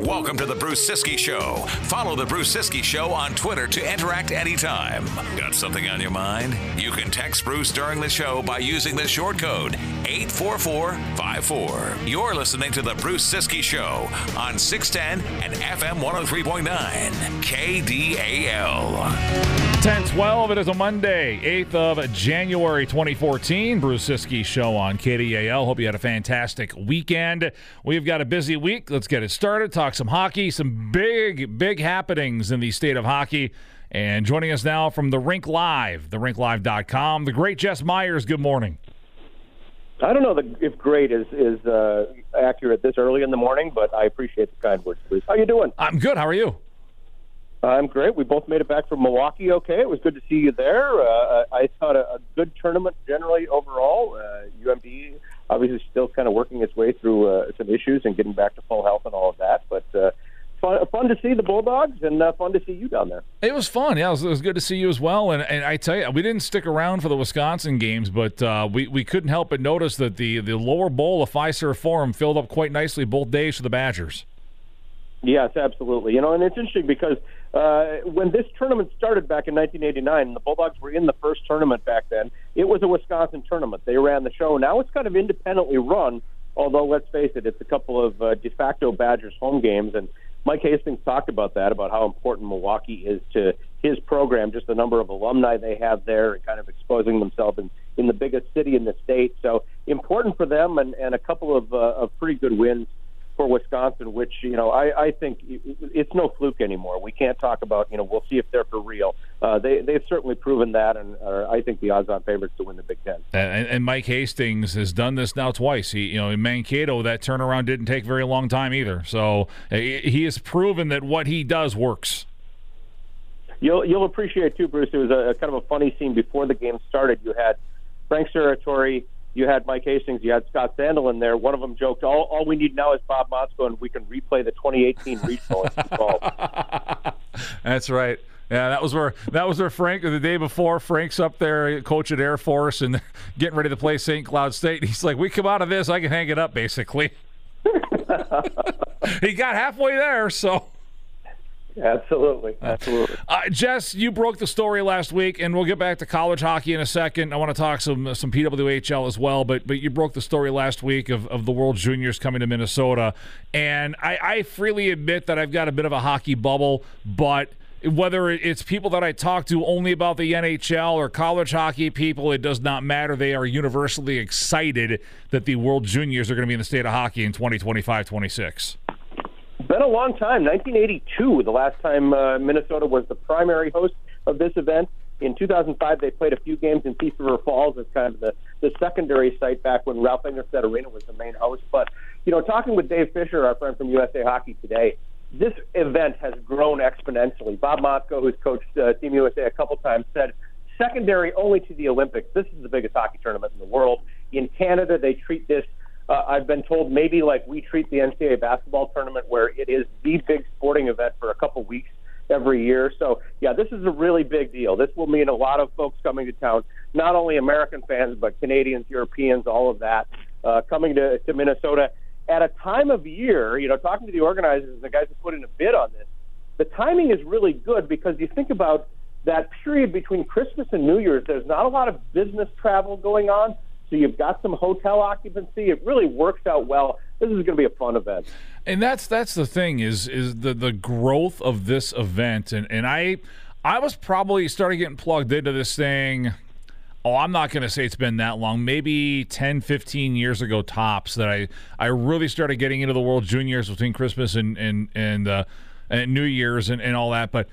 Welcome to the Bruce Ciskie Show. Follow the Bruce Ciskie Show on Twitter to interact anytime. Got something on your mind? You can text Bruce during the show by using the short code 84454. You're listening to the Bruce Ciskie Show on 610 and FM 103.9 KDAL. 1012, it is a Monday, 8th of January 2014. Bruce Ciskie Show on KDAL. Hope you had a fantastic weekend. We've got a busy week. Let's get it started. Talk some hockey, some big, big happenings in the state of hockey. And joining us now from the Rink Live, therinklive.com, the great Jess Myers. Good morning. I don't know the, if great is is uh, accurate this early in the morning, but I appreciate the kind words, please. How you doing? I'm good. How are you? I'm great. We both made it back from Milwaukee. Okay, it was good to see you there. Uh, I thought a, a good tournament generally overall. Uh, UMD obviously still kind of working its way through uh, some issues and getting back to full health and all of that, but. Uh, Fun, fun to see the Bulldogs and uh, fun to see you down there. It was fun. Yeah, it was, it was, good to see you as well. And, and I tell you, we didn't stick around for the Wisconsin games, but uh, we, we couldn't help but notice that the, the lower bowl of Fiserv Forum filled up quite nicely both days for the Badgers. Yes, absolutely. You know, and it's interesting because uh, when this tournament started back in 1989, the Bulldogs were in the first tournament back then. It was a Wisconsin tournament. They ran the show. Now it's kind of independently run, although let's face it, it's a couple of uh, de facto Badgers home games. And Mike Hastings talked about that, about how important Milwaukee is to his program, just the number of alumni they have there, and kind of exposing themselves in, in the biggest city in the state. So important for them, and, and a couple of, uh, of pretty good wins for Wisconsin, which you know I, I think it's no fluke anymore. We can't talk about you know we'll see if they're for real. Uh, they they've certainly proven that, and are, I think the odds-on favorites to win the Big Ten. And, and, Mike Hastings has done this now twice. He you know in Mankato that turnaround didn't take very long time either. So he has proven that what he does works. You'll you'll appreciate too, Bruce. It was a, a kind of a funny scene before the game started. You had Frank Serratore you had Mike Hastings, you had Scott Sandelin there. One of them joked, "All, all we need now is Bob Motzko, and we can replay the 2018 regional." That's right. Yeah, that was where that was where Frank the day before. Frank's up there, coach at Air Force, and getting ready to play St. Cloud State. He's like, "We come out of this, I can hang it up." Basically, he got halfway there, so Absolutely, absolutely. Uh, Jess, you broke the story last week, and we'll get back to college hockey in a second. I want to talk some some PWHL as well, but but you broke the story last week of, of the World Juniors coming to Minnesota, and I, I freely admit that I've got a bit of a hockey bubble, but whether it's people that I talk to only about the NHL or college hockey people, it does not matter. They are universally excited that the World Juniors are going to be in the state of hockey in 2025 26. Been a long time. 1982, the last time uh, Minnesota was the primary host of this event. In 2005, they played a few games in Thief River Falls as kind of the, the secondary site back when Ralph Engelstad Arena was the main host. But, you know, talking with Dave Fisher, our friend from USA Hockey today, this event has grown exponentially. Bob Motzko, who's coached uh, Team USA a couple times, said secondary only to the Olympics. This is the biggest hockey tournament in the world. In Canada, they treat this uh, I've been told maybe like we treat the NCAA basketball tournament, where it is the big sporting event for a couple weeks every year. So, yeah, this is a really big deal. This will mean a lot of folks coming to town, not only American fans, but Canadians, Europeans, all of that, uh, coming to, to Minnesota at a time of year, you know, talking to the organizers the guys who put in a bid on this, the timing is really good because you think about that period between Christmas and New Year's, there's not a lot of business travel going on. So you've got some hotel occupancy. It really works out well. This is going to be a fun event. And that's that's the thing is is the the growth of this event and and I I was probably starting getting plugged into this thing oh i'm not going to say it's been that long maybe 10 15 years ago tops that i i really started getting into the world juniors between christmas and and and, uh, and new year's and, and all that but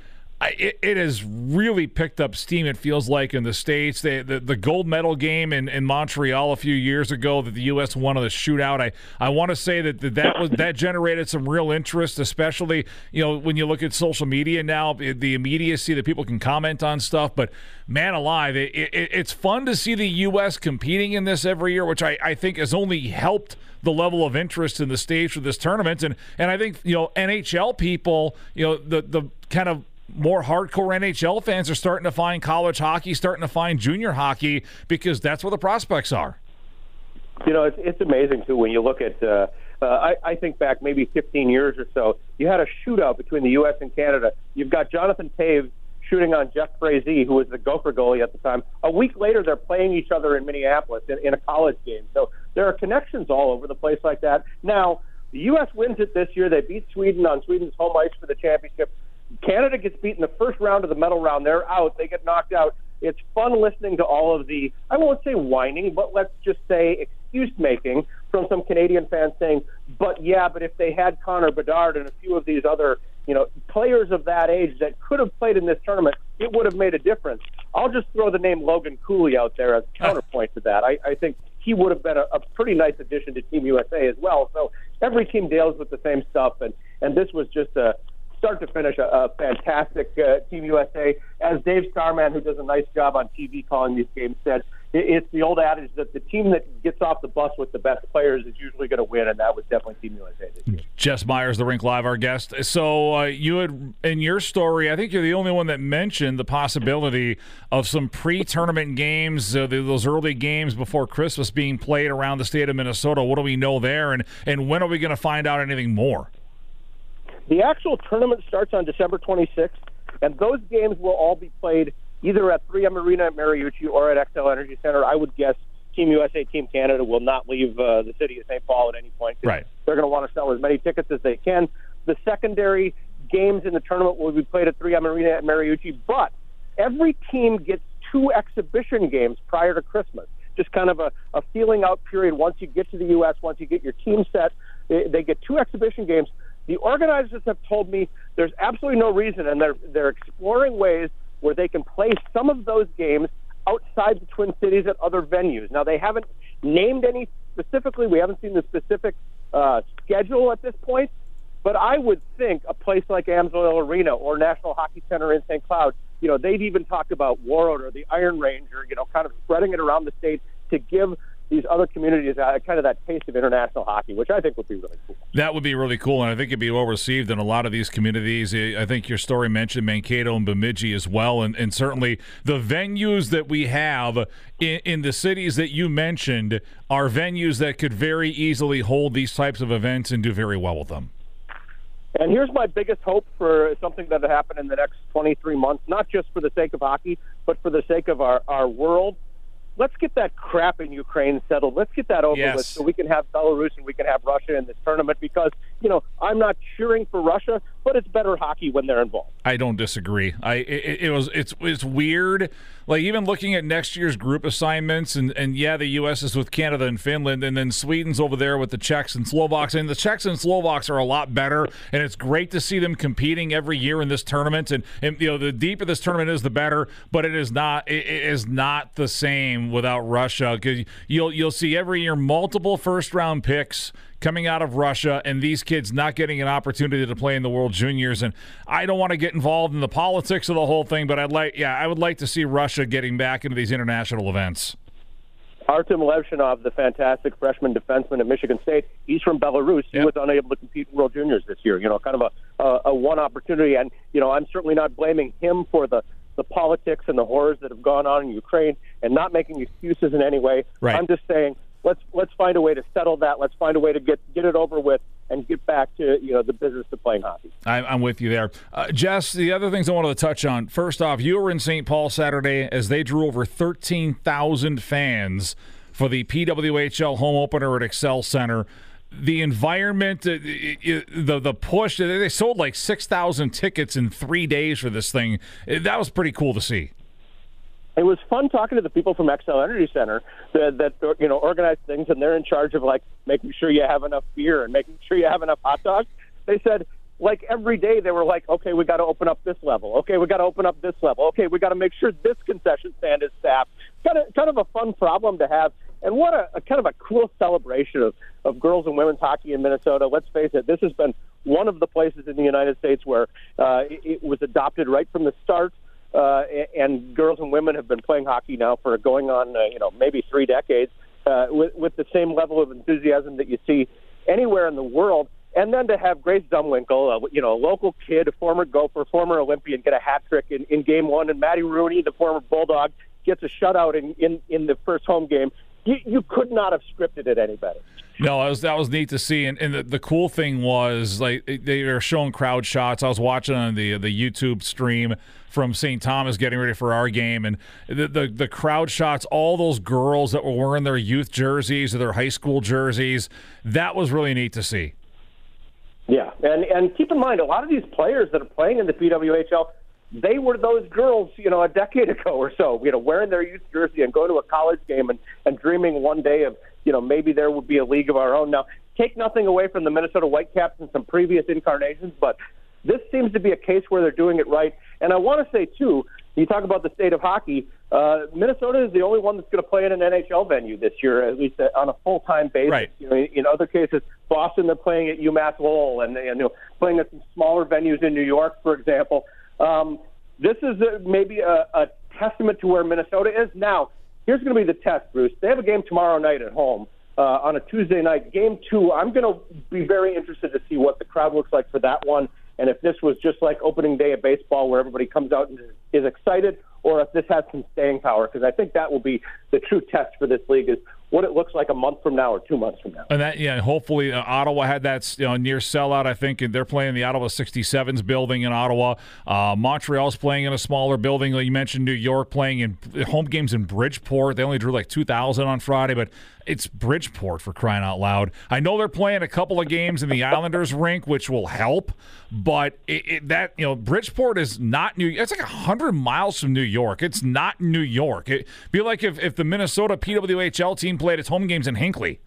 it, it, has really picked up steam. It feels like in the states, they, the the gold medal game in, in Montreal a few years ago that the U.S. won in the shootout. I, I want to say that, that that was that generated some real interest, especially you know when you look at social media now, the immediacy that people can comment on stuff. But man alive, it, it, it's fun to see the U.S. competing in this every year, which I, I think has only helped the level of interest in the stage for this tournament. And and I think you know NHL people, you know the the kind of more hardcore NHL fans are starting to find college hockey, starting to find junior hockey because that's where the prospects are. You know, it's, it's amazing too when you look at. Uh, uh, I, I think back maybe 15 years or so, you had a shootout between the U.S. and Canada. You've got Jonathan Toews shooting on Jeff Frazee, who was the Gopher goalie at the time. A week later, they're playing each other in Minneapolis in, in a college game. So there are connections all over the place like that. Now, the U.S. wins it this year. They beat Sweden on Sweden's home ice for the championship. Canada gets beat in the first round of the medal round. They're out. They get knocked out. It's fun listening to all of the, I won't say whining, but let's just say excuse making from some Canadian fans saying, but yeah, but if they had Connor Bedard and a few of these other, you know, players of that age that could have played in this tournament, it would have made a difference. I'll just throw the name Logan Cooley out there as counterpoint to that. I, I think he would have been a, a pretty nice addition to Team USA as well. So every team deals with the same stuff, and and this was just a start to finish a, a fantastic uh, Team USA. As Dave Starman, who does a nice job on TV calling these games, said, it, it's the old adage that the team that gets off the bus with the best players is usually going to win, and that was definitely Team USA this year. Jess Myers, the Rink Live, our guest. So uh, you had in your story, I think you're the only one that mentioned the possibility of some pre-tournament games, uh, those early games before Christmas being played around the state of Minnesota. What do we know there, and and when are we going to find out anything more? The actual tournament starts on December 26th, and those games will all be played either at 3M Arena at Mariucci or at Xcel Energy Center. I would guess Team USA, Team Canada will not leave uh, the city of St. Paul at any point. Right. They're going to want to sell as many tickets as they can. The secondary games in the tournament will be played at 3M Arena at Mariucci, but every team gets two exhibition games prior to Christmas. Just kind of a, a feeling out period once you get to the U.S., once you get your team set. They, they get two exhibition games the organizers have told me there's absolutely no reason, and they're they're exploring ways where they can play some of those games outside the Twin Cities at other venues. Now they haven't named any specifically. We haven't seen the specific uh, schedule at this point, but I would think a place like Amsoil Arena or National Hockey Center in St. Cloud, you know, they've even talked about Warroad or the Iron Range, or you know, kind of spreading it around the state to give these other communities uh, kind of that taste of international hockey, which I think would be really cool. That would be really cool, and I think it'd be well received in a lot of these communities. I think your story mentioned Mankato and Bemidji as well, and, and certainly the venues that we have in, in the cities that you mentioned are venues that could very easily hold these types of events and do very well with them. And here's my biggest hope for something that will happen in the next 23 months, not just for the sake of hockey, but for the sake of our, our world let's get that crap in Ukraine settled. Let's get that over yes. with so we can have Belarus and we can have Russia in this tournament because, you know, I'm not cheering for Russia, but it's better hockey when they're involved. I don't disagree. I it, it was it's it's weird. Like even looking at next year's group assignments and and yeah, the US is with Canada and Finland and then Sweden's over there with the Czechs and Slovaks and the Czechs and Slovaks are a lot better and it's great to see them competing every year in this tournament and, and you know the deeper this tournament is the better, but it is not it, it is not the same without Russia because you'll you'll see every year multiple first round picks coming out of Russia and these kids not getting an opportunity to play in the World Juniors. And I don't want to get involved in the politics of the whole thing, but I'd like, yeah, I would like to see Russia getting back into these international events. Artem Levshunov, the fantastic freshman defenseman at Michigan State, he's from Belarus. He yep. was unable to compete in World Juniors this year. You know, kind of a, a, a one opportunity. And, you know, I'm certainly not blaming him for the the politics and the horrors that have gone on in Ukraine and not making excuses in any way. Right. I'm just saying let's let's find a way to settle that. Let's find a way to get get it over with and get back to you know the business of playing hockey. I'm with you there, uh, Jess. The other things I wanted to touch on. First off, you were in St. Paul Saturday as they drew over 13,000 fans for the PWHL home opener at Xcel Center the environment, uh, the the push. They sold like six thousand tickets in three days for this thing. That was pretty cool to see. It was fun talking to the people from Xcel Energy Center that, that you know organize things, and they're in charge of like making sure you have enough beer and making sure you have enough hot dogs. They said like every day they were like, okay, we got to open up this level. Okay, we got to open up this level. Okay, we got to make sure this concession stand is staffed. Kind of kind of a fun problem to have and what a, a, kind of a cool celebration of, of girls and women's hockey in Minnesota. Let's face it, this has been one of the places in the United States where uh, it, it was adopted right from the start. Uh, and girls and women have been playing hockey now for going on, uh, you know, maybe three decades uh, with, with the same level of enthusiasm that you see anywhere in the world. and then to have Grace Zumwinkle, uh, you know, a local kid, a former Gopher, former Olympian, get a hat trick in, in game one, and Maddie Rooney, the former Bulldog, gets a shutout in, in, in the first home game. You, you could not have scripted it any better. No, that was that was neat to see, and, and the, the cool thing was like they were showing crowd shots. I was watching on the the YouTube stream from St. Thomas getting ready for our game, and the, the the crowd shots, all those girls that were wearing their youth jerseys or their high school jerseys, that was really neat to see. Yeah, and and keep in mind, a lot of these players that are playing in the PWHL, they were those girls, you know, a decade ago or so, you know, wearing their youth jersey and going to a college game and and dreaming one day of, you know, maybe there would be a league of our own. Now, take nothing away from the Minnesota Whitecaps and some previous incarnations, but this seems to be a case where they're doing it right. And I want to say too, you talk about the state of hockey. Uh, Minnesota is the only one that's going to play in an NHL venue this year, at least on a full time basis. Right. You know, in other cases, Boston they're playing at UMass Lowell, and you know playing at some smaller venues in New York, for example. Um, this is a, maybe a, a testament to where Minnesota is now. Here's going to be the test, Bruce. They have a game tomorrow night at home uh, on a Tuesday night. Game two. I'm going to be very interested to see what the crowd looks like for that one and if this was just like opening day of baseball where everybody comes out and is excited, or if this has some staying power, because I think that will be the true test for this league is what it looks like a month from now or two months from now. And that, yeah, hopefully uh, Ottawa had that you know, near sellout. I think and they're playing the Ottawa 67s building in Ottawa. Uh, Montreal's playing in a smaller building. Like you mentioned, New York playing in home games in Bridgeport. They only drew like 2,000 on Friday, but it's Bridgeport for crying out loud. I know they're playing a couple of games in the Islanders rink, which will help, but it, it, that you know Bridgeport is not New. It's like hundred miles from New York. It's not New York. It'd be like if, if the Minnesota PWHL team played its home games in Hinckley.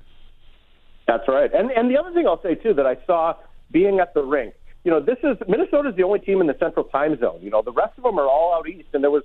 That's right. And and the other thing I'll say too that I saw being at the rink, you know, this is Minnesota is the only team in the Central Time Zone. You know, the rest of them are all out east, and there was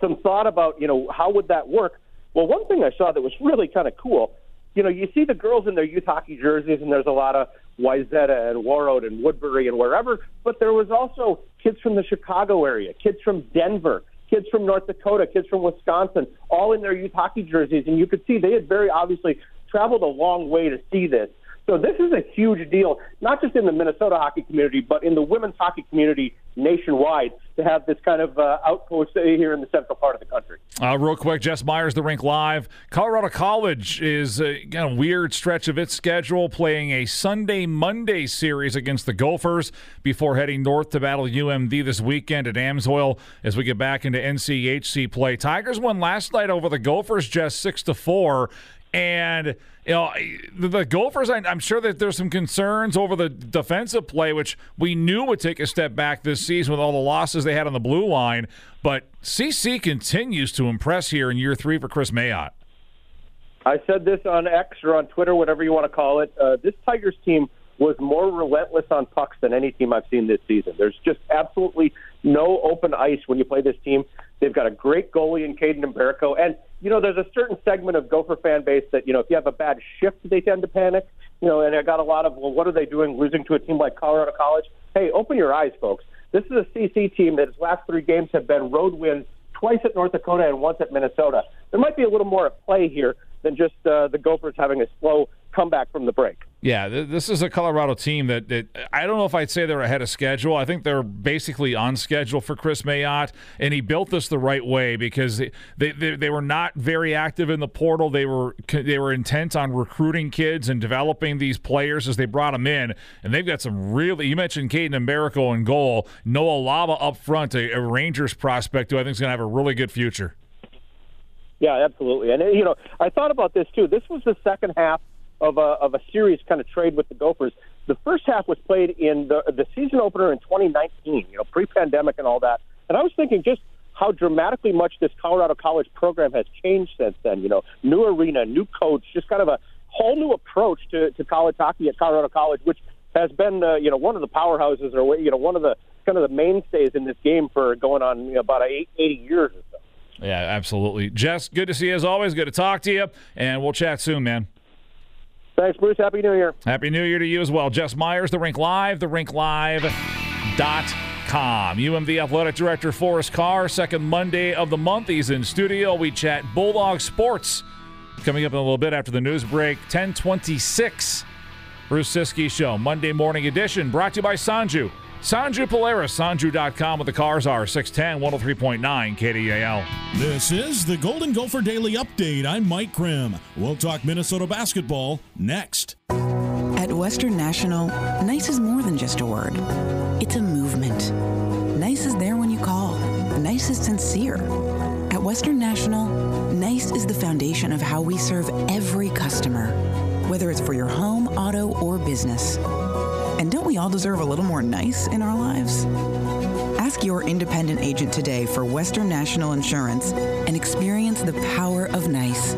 some thought about you know how would that work. Well, one thing I saw that was really kind of cool, you know, you see the girls in their youth hockey jerseys, and there's a lot of Wayzata and Warroad and Woodbury and wherever, but there was also kids from the Chicago area, kids from Denver, kids from North Dakota, kids from Wisconsin, all in their youth hockey jerseys, and you could see they had very obviously traveled a long way to see this. So this is a huge deal, not just in the Minnesota hockey community, but in the women's hockey community nationwide to have this kind of uh, outpost here in the central part of the country. Uh, real quick, Jess Myers, the rink live. Colorado College is a kind of weird stretch of its schedule, playing a Sunday Monday series against the Gophers before heading north to battle UMD this weekend at Amsoil as we get back into NCHC play. Tigers won last night over the Gophers, just six to four. And you know the, Gophers. I, am sure that there's some concerns over the defensive play, which we knew would take a step back this season with all the losses they had on the blue line. But CC continues to impress here in year three for Chris Mayotte. I said this on X or on Twitter, whatever you want to call it. Uh, this Tigers team was more relentless on pucks than any team I've seen this season. There's just absolutely no open ice when you play this team. They've got a great goalie in Kaidan Mbereko. And, you know, there's a certain segment of Gopher fan base that, you know, if you have a bad shift, they tend to panic. You know, and I got a lot of, well, what are they doing losing to a team like Colorado College? Hey, open your eyes, folks. This is a CC team that its last three games have been road wins, twice at North Dakota and once at Minnesota. There might be a little more at play here than just uh, the Gophers having a slow comeback from the break. Yeah, this is a Colorado team that, that, I don't know if I'd say they're ahead of schedule. I think they're basically on schedule for Chris Mayotte, and he built this the right way because they, they, they were not very active in the portal. They were they were intent on recruiting kids and developing these players as they brought them in, and they've got some really. You mentioned Kaidan Mbereko in goal, Noah Laba up front, a, a Rangers prospect who I think is going to have a really good future. Yeah, absolutely, and you know I thought about this too. This was the second half of a of a kind of trade with the Gophers. The first half was played in the the season opener in 2019, you know, pre-pandemic and all that. And I was thinking just how dramatically much this Colorado College program has changed since then. You know, new arena, new coach, just kind of a whole new approach to, to college hockey at Colorado College, which has been uh, you know one of the powerhouses or you know one of the kind of the mainstays in this game for going on you know, about eight, 80 years or so. Yeah, absolutely. Jess, good to see you as always. Good to talk to you, and we'll chat soon, man. Thanks, Bruce. Happy New Year. Happy New Year to you as well. Jess Myers, The Rink Live, therinklive.com. UMD Athletic Director Forrest Karr, second Monday of the month. He's in studio. We chat Bulldog Sports. Coming up in a little bit after the news break, 1026 Bruce Ciskie Show, Monday morning edition, brought to you by Sonju. Sonju Polaris, sonju.com with the cars are 610 103.9 KDAL. This is the Golden Gopher Daily Update. I'm Mike Grimm. We'll talk Minnesota basketball next. At Western National, nice is more than just a word, it's a movement. Nice is there when you call, nice is sincere. At Western National, nice is the foundation of how we serve every customer whether it's for your home, auto, or business. And don't we all deserve a little more nice in our lives? Ask your independent agent today for Western National Insurance and experience the power of nice.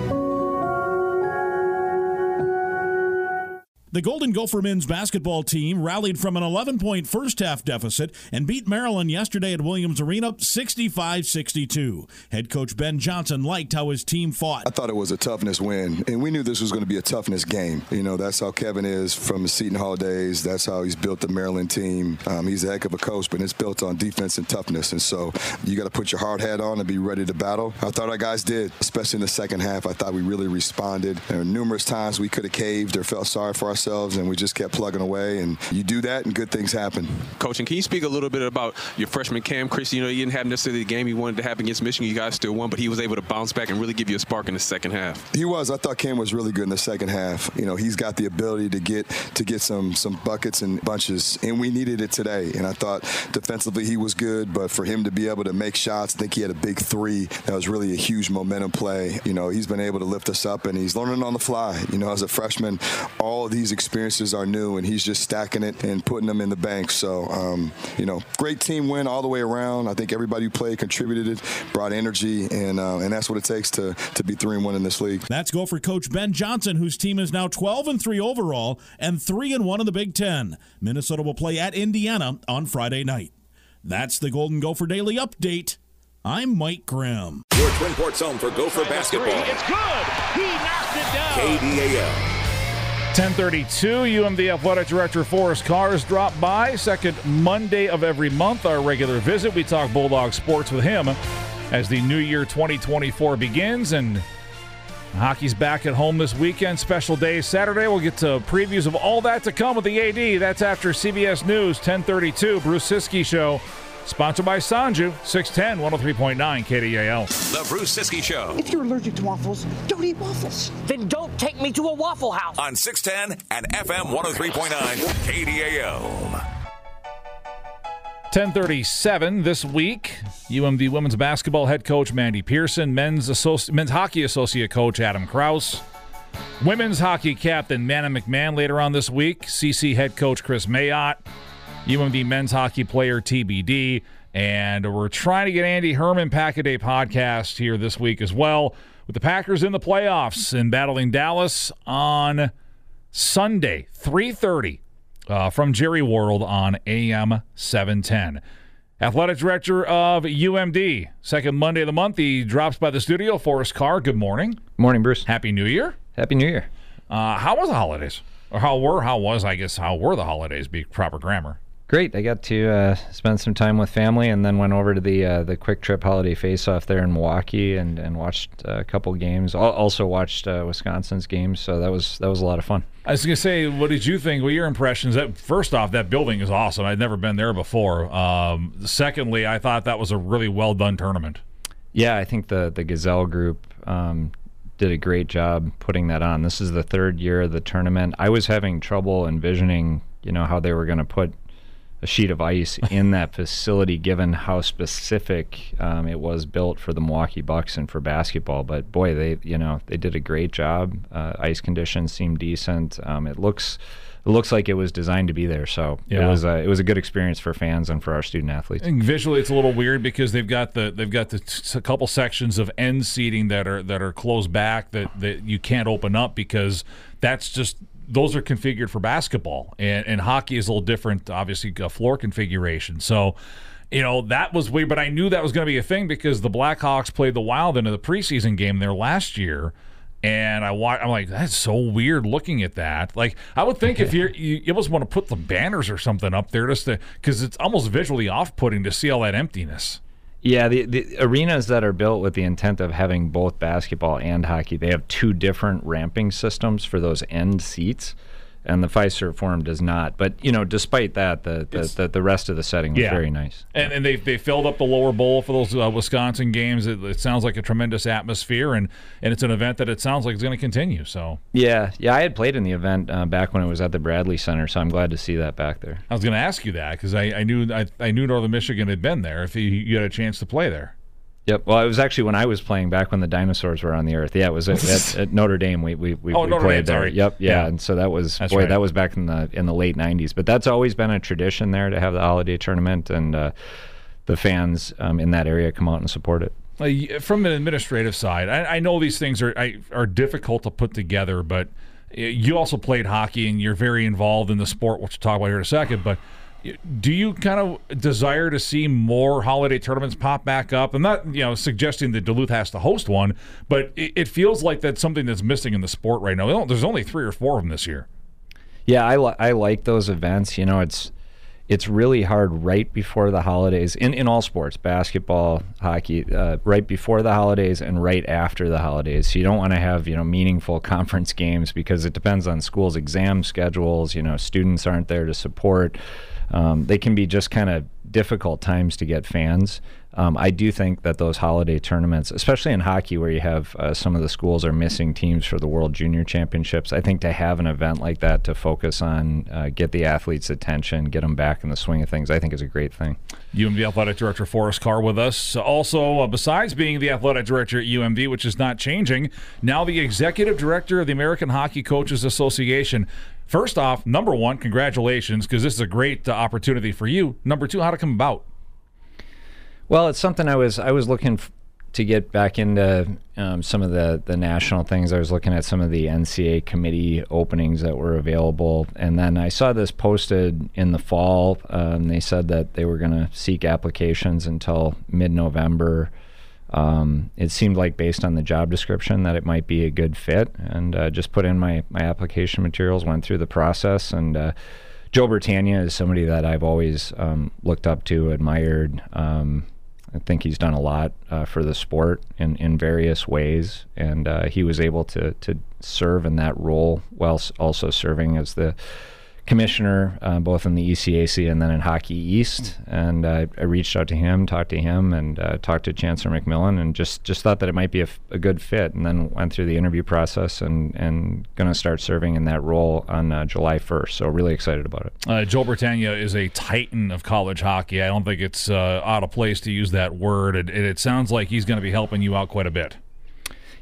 The Golden Gopher men's basketball team rallied from an 11 point first half deficit and beat Maryland yesterday at Williams Arena 65 62. Head coach Ben Johnson liked how his team fought. I thought it was a toughness win, and we knew this was going to be a toughness game. You know, that's how Kevin is from the Seton Hall days. That's how he's built the Maryland team. Um, he's a heck of a coach, but it's built on defense and toughness. And so you got to put your hard hat on and be ready to battle. I thought our guys did, especially in the second half. I thought we really responded. There were numerous times we could have caved or felt sorry for ourselves ourselves and we just kept plugging away. And you do that, and good things happen. Coaching, can you speak a little bit about your freshman Cam Christie? You know, you didn't have necessarily the game you wanted to have against Michigan. You guys still won, but he was able to bounce back and really give you a spark in the second half. He was. I thought Cam was really good in the second half. You know, he's got the ability to get to get some some buckets and bunches, and we needed it today. And I thought defensively he was good, but for him to be able to make shots, I think he had a big three. That was really a huge momentum play. You know, he's been able to lift us up, and he's learning on the fly. You know, as a freshman, all of these experiences are new, and he's just stacking it and putting them in the bank. So, um, you know, great team win all the way around. I think everybody who played contributed it, brought energy, and uh, and that's what it takes to to be three and one in this league. That's Gopher coach Ben Johnson, whose team is now 12 and three overall and three and one in the Big Ten. Minnesota will play at Indiana on Friday night. That's the Golden Gopher Daily Update. I'm Mike Grimm. Your Twin Ports home for Gopher basketball. It's good. He knocked it down. KDAL. 1032, UMD Athletic Director Forrest Karr's dropped by. Second Monday of every month, our regular visit. We talk Bulldog sports with him as the new year 2024 begins. And hockey's back at home this weekend. Special day Saturday. We'll get to previews of all that to come with the AD. That's after CBS News 1032, Bruce Ciskie Show. Sponsored by Sonju, 610 103.9 KDAL. The Bruce Ciskie Show If you're allergic to waffles, don't eat waffles. Then don't take me to a Waffle House. on 610 and FM 103.9 KDAL. 1037 this week. UMD women's basketball head coach Mandy Pearson, men's, associ- men's hockey associate coach Adam Krause, women's hockey captain Mannon McMahon later on this week, CC head coach Chris Mayotte, UMD men's hockey player TBD, and we're trying to get Andy Herman Pack a Day podcast here this week as well, with the Packers in the playoffs and battling Dallas on Sunday, 330 uh, from Jerry World on AM 710. Athletic director of UMD, second Monday of the month. He drops by the studio. Forrest Karr, good morning. Morning, Bruce. Happy New Year. Happy New Year. Uh, how was the holidays? Or how were, how was, I guess, how were the holidays, be proper grammar? Great. I got to uh, spend some time with family, and then went over to the uh, the Kwik Trip Holiday Face Off there in Milwaukee, and, and watched a couple games. Also watched uh, Wisconsin's games, so that was that was a lot of fun. I was going to say, what did you think? What your impressions? That First off, that building is awesome. I'd never been there before. Um, secondly, I thought that was a really well done tournament. Yeah, I think the the Gazelle group um, did a great job putting that on. This is the third year of the tournament. I was having trouble envisioning, you know, how they were going to put a sheet of ice in that facility, given how specific um, it was built for the Milwaukee Bucks and for basketball. But boy, they you know they did a great job. Uh, ice conditions seem decent. Um, it looks. It looks like it was designed to be there, so Yeah. it was a, it was a good experience for fans and for our student athletes. And visually, it's a little weird because they've got the they've got the t- a couple sections of end seating that are that are closed back that that you can't open up because that's just those are configured for basketball and and hockey is a little different, obviously a floor configuration. So. You know that was weird, but I knew that was going to be a thing because the Blackhawks played the Wild into the preseason game there last year, and I wa- I'm like, that's so weird looking at that. Like, I would think if you're, you, you almost want to put the banners or something up there just to, because it's almost visually off putting to see all that emptiness. Yeah, the, the arenas that are built with the intent of having both basketball and hockey, they have two different ramping systems for those end seats. And the Fiserv Forum does not. But you know, despite that, the the, the, the rest of the setting was Yeah. very nice. And, and they they filled up the lower bowl for those uh, Wisconsin games. It, it sounds like a tremendous atmosphere, and, and it's an event that it sounds like is going to continue. So Yeah, yeah, I had played in the event uh, back when it was at the Bradley Center, so I'm glad to see that back there. I was going to ask you that because I, I knew I, I knew Northern Michigan had been there. If you, you had a chance to play there, Yep. Well, it was actually when I was playing back when the dinosaurs were on the earth. Yeah, it was at, at, at Notre Dame. We we, we, Oh, we Notre played Dame, there. sorry. Yep. Yeah. Yeah. And so that was That's boy, right. that was back in the in the late '90s. But that's always been a tradition there to have the holiday tournament, and uh, the fans um, in that area come out and support it. Like, from an administrative side, I, I know these things are I, are difficult to put together, but you also played hockey and you're very involved in the sport, which we'll talk about here in a second. But do you kind of desire to see more holiday tournaments pop back up? I'm not, you know, suggesting that Duluth has to host one, but it, it feels like that's something that's missing in the sport right now. There's only three or four of them this year. Yeah, I, li- I like those events. You know, it's it's really hard right before the holidays in, in all sports, basketball, hockey, uh, right before the holidays and right after the holidays. So you don't want to have you know meaningful conference games because it depends on schools' exam schedules. You know, students aren't there to support. Um, they can be just kind of difficult times to get fans. Um, I do think that those holiday tournaments, especially in hockey, where you have uh, some of the schools are missing teams for the World Junior Championships, I think to have an event like that to focus on, uh, get the athletes' attention, get them back in the swing of things, I think is a great thing. UMD Athletic Director Forrest Karr with us. Also, uh, besides being the athletic director at UMD, which is not changing, now the executive director of the American Hockey Coaches Association. First off, number one, congratulations, because this is a great uh, opportunity for you. Number two, how to come about? Well, it's something I was I was looking f- to get back into um, some of the the national things. I was looking at some of the NCAA committee openings that were available, and then I saw this posted in the fall. Um, they said that they were going to seek applications until mid November. Um, it seemed like based on the job description that it might be a good fit, and uh, just put in my my application materials, went through the process, and. Uh, Joe Bertagna is somebody that I've always um, looked up to, admired. Um, I think he's done a lot uh, for the sport in, in various ways, and uh, he was able to to serve in that role while also serving as the commissioner, uh, both in the ECAC and then in Hockey East. And uh, I reached out to him, talked to him, and uh, talked to Chancellor McMillan, and just, just thought that it might be a, f- a good fit. And then went through the interview process and and going to start serving in that role on uh, July 1st. So really excited about it. Uh, Joe Bertagna is a titan of college hockey. I don't think it's uh, out of place to use that word. It, it sounds like he's going to be helping you out quite a bit.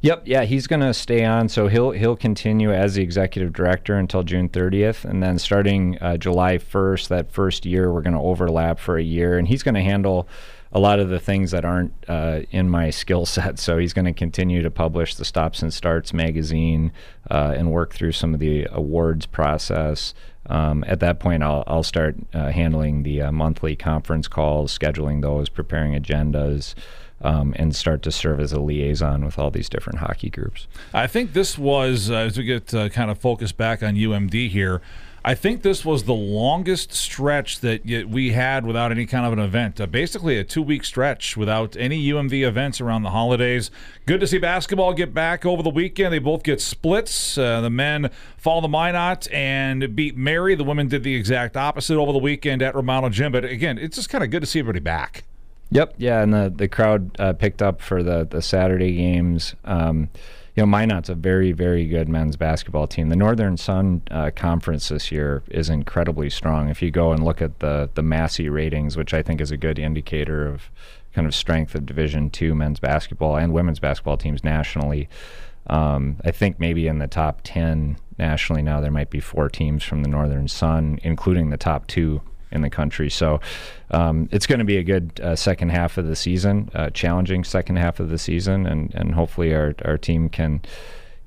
Yep, yeah, he's going to stay on, so he'll he'll continue as the executive director until June 30th, and then starting uh, July 1st, that first year, we're going to overlap for a year, and he's going to handle a lot of the things that aren't uh, in my skill set. So he's going to continue to publish the Stops and Starts magazine uh, and work through some of the awards process. Um, at that point, I'll, I'll start uh, handling the uh, monthly conference calls, scheduling those, preparing agendas um, and start to serve as a liaison with all these different hockey groups. I think this was, uh, as we get uh, kind of focused back on UMD here, I think this was the longest stretch that we had without any kind of an event. Uh, basically, a two week stretch without any UMD events around the holidays. Good to see basketball get back over the weekend. They both get splits. Uh, the men fall the Minot and beat Mary. The women did the exact opposite over the weekend at Romano Gym. But again, it's just kind of good to see everybody back. Yep, yeah, and the the crowd uh, picked up for the the Saturday games. Um, you know, Minot's a very very good men's basketball team. The Northern Sun uh, Conference this year is incredibly strong. If you go and look at the the Massey ratings, which I think is a good indicator of kind of strength of Division two men's basketball and women's basketball teams nationally. Um, I think maybe in the top 10 nationally now, there might be four teams from the Northern Sun, including the top two in the country. So um, it's going to be a good uh, second half of the season, uh, challenging second half of the season, and, and hopefully our, our team can,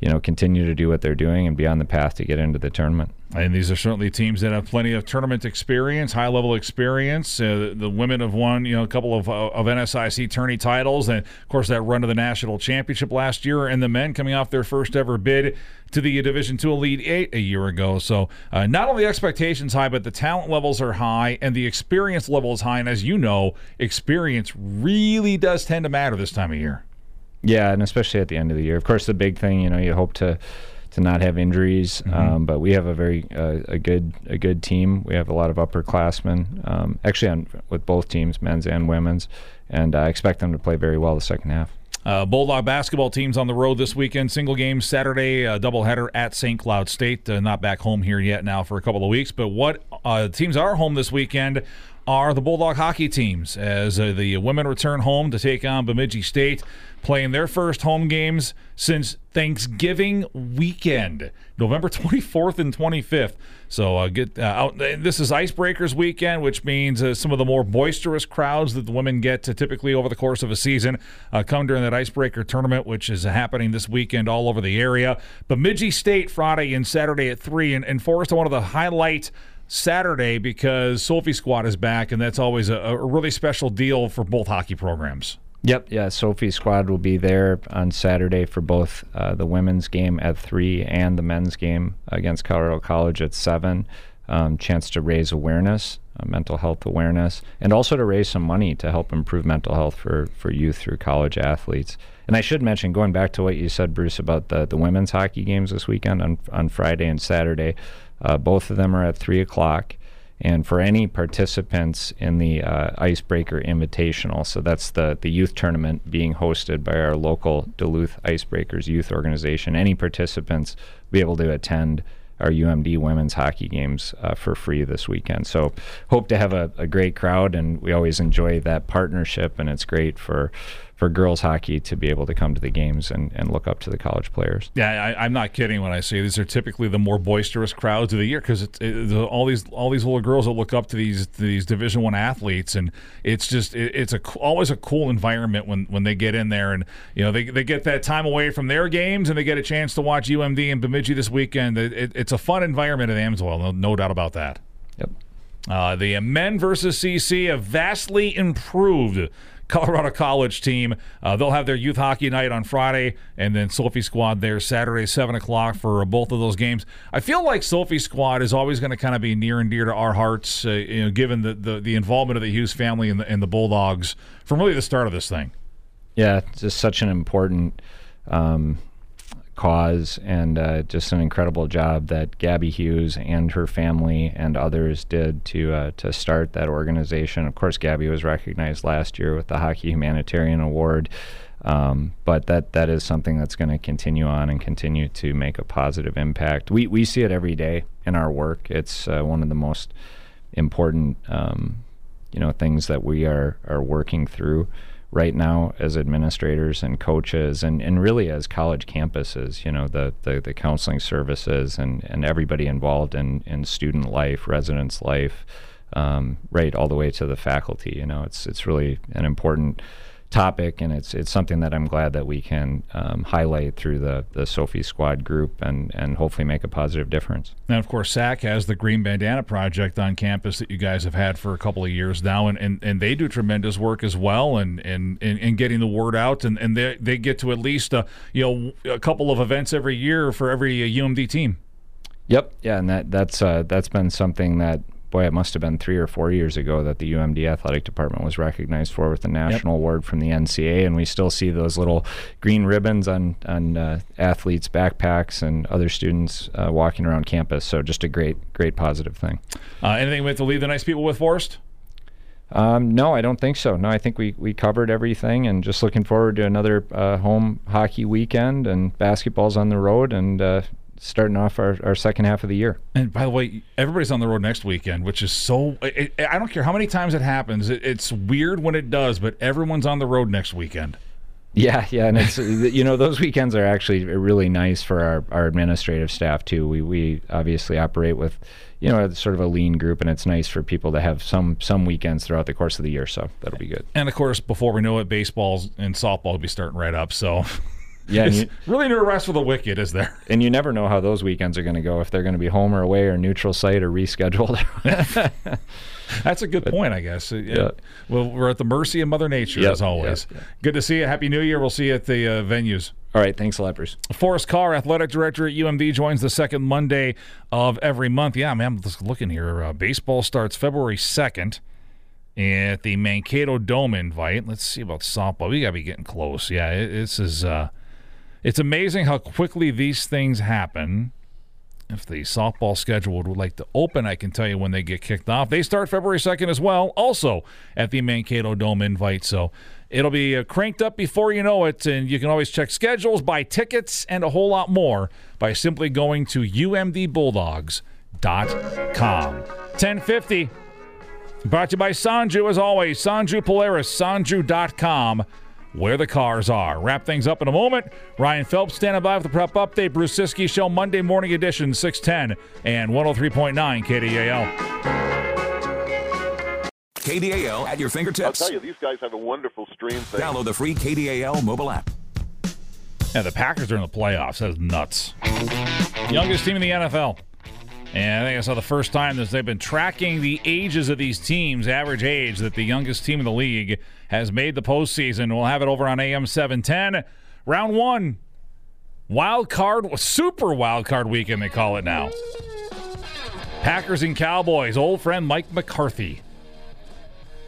you know, continue to do what they're doing and be on the path to get into the tournament. And these are certainly teams that have plenty of tournament experience, high level experience. Uh, the, the women have won, you know, a couple of, uh, of NSIC tourney titles, and of course that run to the national championship last year. And the men coming off their first ever bid to the Division Two Elite Eight a year ago. So uh, not only expectations high, but the talent levels are high, and the experience level is high. And as you know, experience really does tend to matter this time of year. Yeah, and especially at the end of the year. Of course, the big thing, you know, you hope to to not have injuries. Mm-hmm. Um, but we have a very uh, a good a good team. We have a lot of upperclassmen, um, actually on with both teams, men's and women's, and I expect them to play very well the second half. Uh, Bulldog basketball teams on the road this weekend. Single game Saturday, uh, doubleheader at St. Cloud State. Uh, not back home here yet now for a couple of weeks. But what uh, teams are home this weekend are the Bulldog hockey teams as uh, the women return home to take on Bemidji State, playing their first home games since Thanksgiving weekend, November 24th and 25th. So uh, get uh, out. This is Icebreakers weekend, which means uh, some of the more boisterous crowds that the women get to typically over the course of a season uh, come during that Icebreaker tournament, which is happening this weekend all over the area. Bemidji State Friday and Saturday at three, and, and Forrest, I wanted to highlight. Saturday because Sophie Squad is back, and that's always a, a really special deal for both hockey programs. Yep, yeah. Sophie squad will be there on Saturday for both uh, the women's game at three and the men's game against Colorado College at seven. Um, chance to raise awareness, uh, mental health awareness, and also to raise some money to help improve mental health for for youth through college athletes. And I should mention, going back to what you said, Bruce, about the the women's hockey games this weekend on on Friday and Saturday. Uh, both of them are at three o'clock. And for any participants in the uh, Icebreaker Invitational, so that's the, the youth tournament being hosted by our local Duluth Icebreakers youth organization, any participants will be able to attend our UMD women's hockey games uh, for free this weekend. So hope to have a, a great crowd, and we always enjoy that partnership, and it's great for for girls hockey to be able to come to the games and, and look up to the college players. Yeah, I, am not kidding when I say these are typically the more boisterous crowds of the year because it's it, all these all these little girls that look up to these to these Division One athletes, and it's just it, it's a always a cool environment when when they get in there, and you know they they get that time away from their games and they get a chance to watch UMD and Bemidji this weekend. It, it's a fun environment at Amsoil, no, no doubt about that. Yep. Uh, the men versus CC have vastly improved Colorado College team. Uh, they'll have their youth hockey night on Friday, and then Sophie Squad there Saturday, 7 o'clock for both of those games. I feel like Sophie Squad is always going to kind of be near and dear to our hearts, uh, you know, given the, the, the, involvement of the Hughes family and the, and the Bulldogs from really the start of this thing. Yeah, it's just such an important um, cause and uh, just an incredible job that Gabby Hughes and her family and others did to uh, to start that organization. Of course, Gabby was recognized last year with the Hockey Humanitarian Award. Um, but that that is something that's going to continue on and continue to make a positive impact. We we see it every day in our work. It's uh, one of the most important um, you know things that we are are working through right now as administrators and coaches and, and really as college campuses, you know, the, the, the counseling services and, and everybody involved in, in student life, residence life, um, right all the way to the faculty. You know, it's it's really an important topic, and it's it's something that I'm glad that we can um, highlight through the the Sophie Squad group and and hopefully make a positive difference. And of course, SAC has the Green Bandana Project on campus that you guys have had for a couple of years now, and, and, and they do tremendous work as well, and and, and, getting the word out, and, and they they get to at least uh, you know a couple of events every year for every UMD team. Yep, yeah, and that that's uh, that's been something that boy, it must have been three or four years ago that the UMD athletic department was recognized for with a national yep. award from the NCAA, and we still see those little green ribbons on on uh, athletes' backpacks and other students uh, walking around campus. So just a great, great positive thing. Uh, anything we have to leave the nice people with, Forrest? Um, no, I don't think so. No, I think we, we covered everything, and just looking forward to another uh, home hockey weekend and basketball's on the road, and uh, starting off our, our second half of the year. And by the way, everybody's on the road next weekend, which is so. It, I don't care how many times it happens. It, it's weird when it does, but everyone's on the road next weekend. Yeah, yeah, and it's you know those weekends are actually really nice for our, our administrative staff too. We we obviously operate with you know sort of a lean group, and it's nice for people to have some some weekends throughout the course of the year. So that'll be good. And of course, before we know it, baseball and softball will be starting right up. So Yeah, you, really no rest for the wicked, is there? And you never know how those weekends are going to go if they're going to be home or away or neutral site or rescheduled. That's a good but, point, I guess. Yeah. Well, we're at the mercy of Mother Nature yep, as always. Yep, yep. Good to see you. Happy New Year. We'll see you at the uh, venues. All right, thanks a lot, Bruce. Forrest Karr, athletic director at UMD, joins the second Monday of every month. Yeah, man, I'm just looking here. Uh, baseball starts February 2nd at the Mankato Dome invite. Let's see about softball. We got to be getting close. Yeah, it, this is. Uh, It's amazing how quickly these things happen. If the softball schedule would like to open, I can tell you when they get kicked off. They start February 2nd as well, also at the Mankato Dome invite. So it'll be uh, cranked up before you know it. And you can always check schedules, buy tickets, and a whole lot more by simply going to umdbulldogs.com. 1050. Brought to you by Sonju, as always. Sonju Polaris, sonju.com where the cars are. Wrap things up in a moment. Ryan Phelps standing by with the prep update. Bruce Ciskie Show, Monday morning edition, 610 and 103.9 KDAL. KDAL at your fingertips. I'll tell you, these guys have a wonderful stream thing. Download the free KDAL mobile app. Yeah, the Packers are in the playoffs. That's nuts. Youngest team in the NFL. And I think I saw the first time that they've been tracking the ages of these teams, average age that the youngest team in the league has made the postseason. We'll have it over on AM 710. Round one, wild card, super wild card weekend, they call it now. Packers and Cowboys, old friend Mike McCarthy.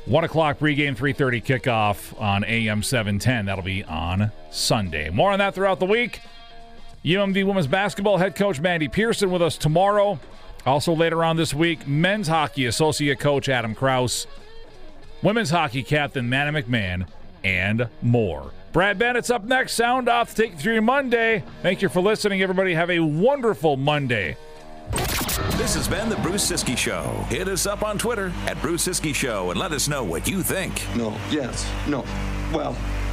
One o'clock pregame, 3:30 kickoff on AM 710. That'll be on Sunday. More on that throughout the week. UMD women's basketball head coach Mandy Pearson with us tomorrow. Also later on this week, men's hockey associate coach Adam Krause, women's hockey captain Mannon McMahon, and more. Brad Bennett's up next. Sound off. Take you through your Monday. Thank you for listening, everybody. Have a wonderful Monday. This has been the Bruce Ciskie Show. Hit us up on Twitter at Bruce Ciskie Show and let us know what you think. No, yes, no. Well,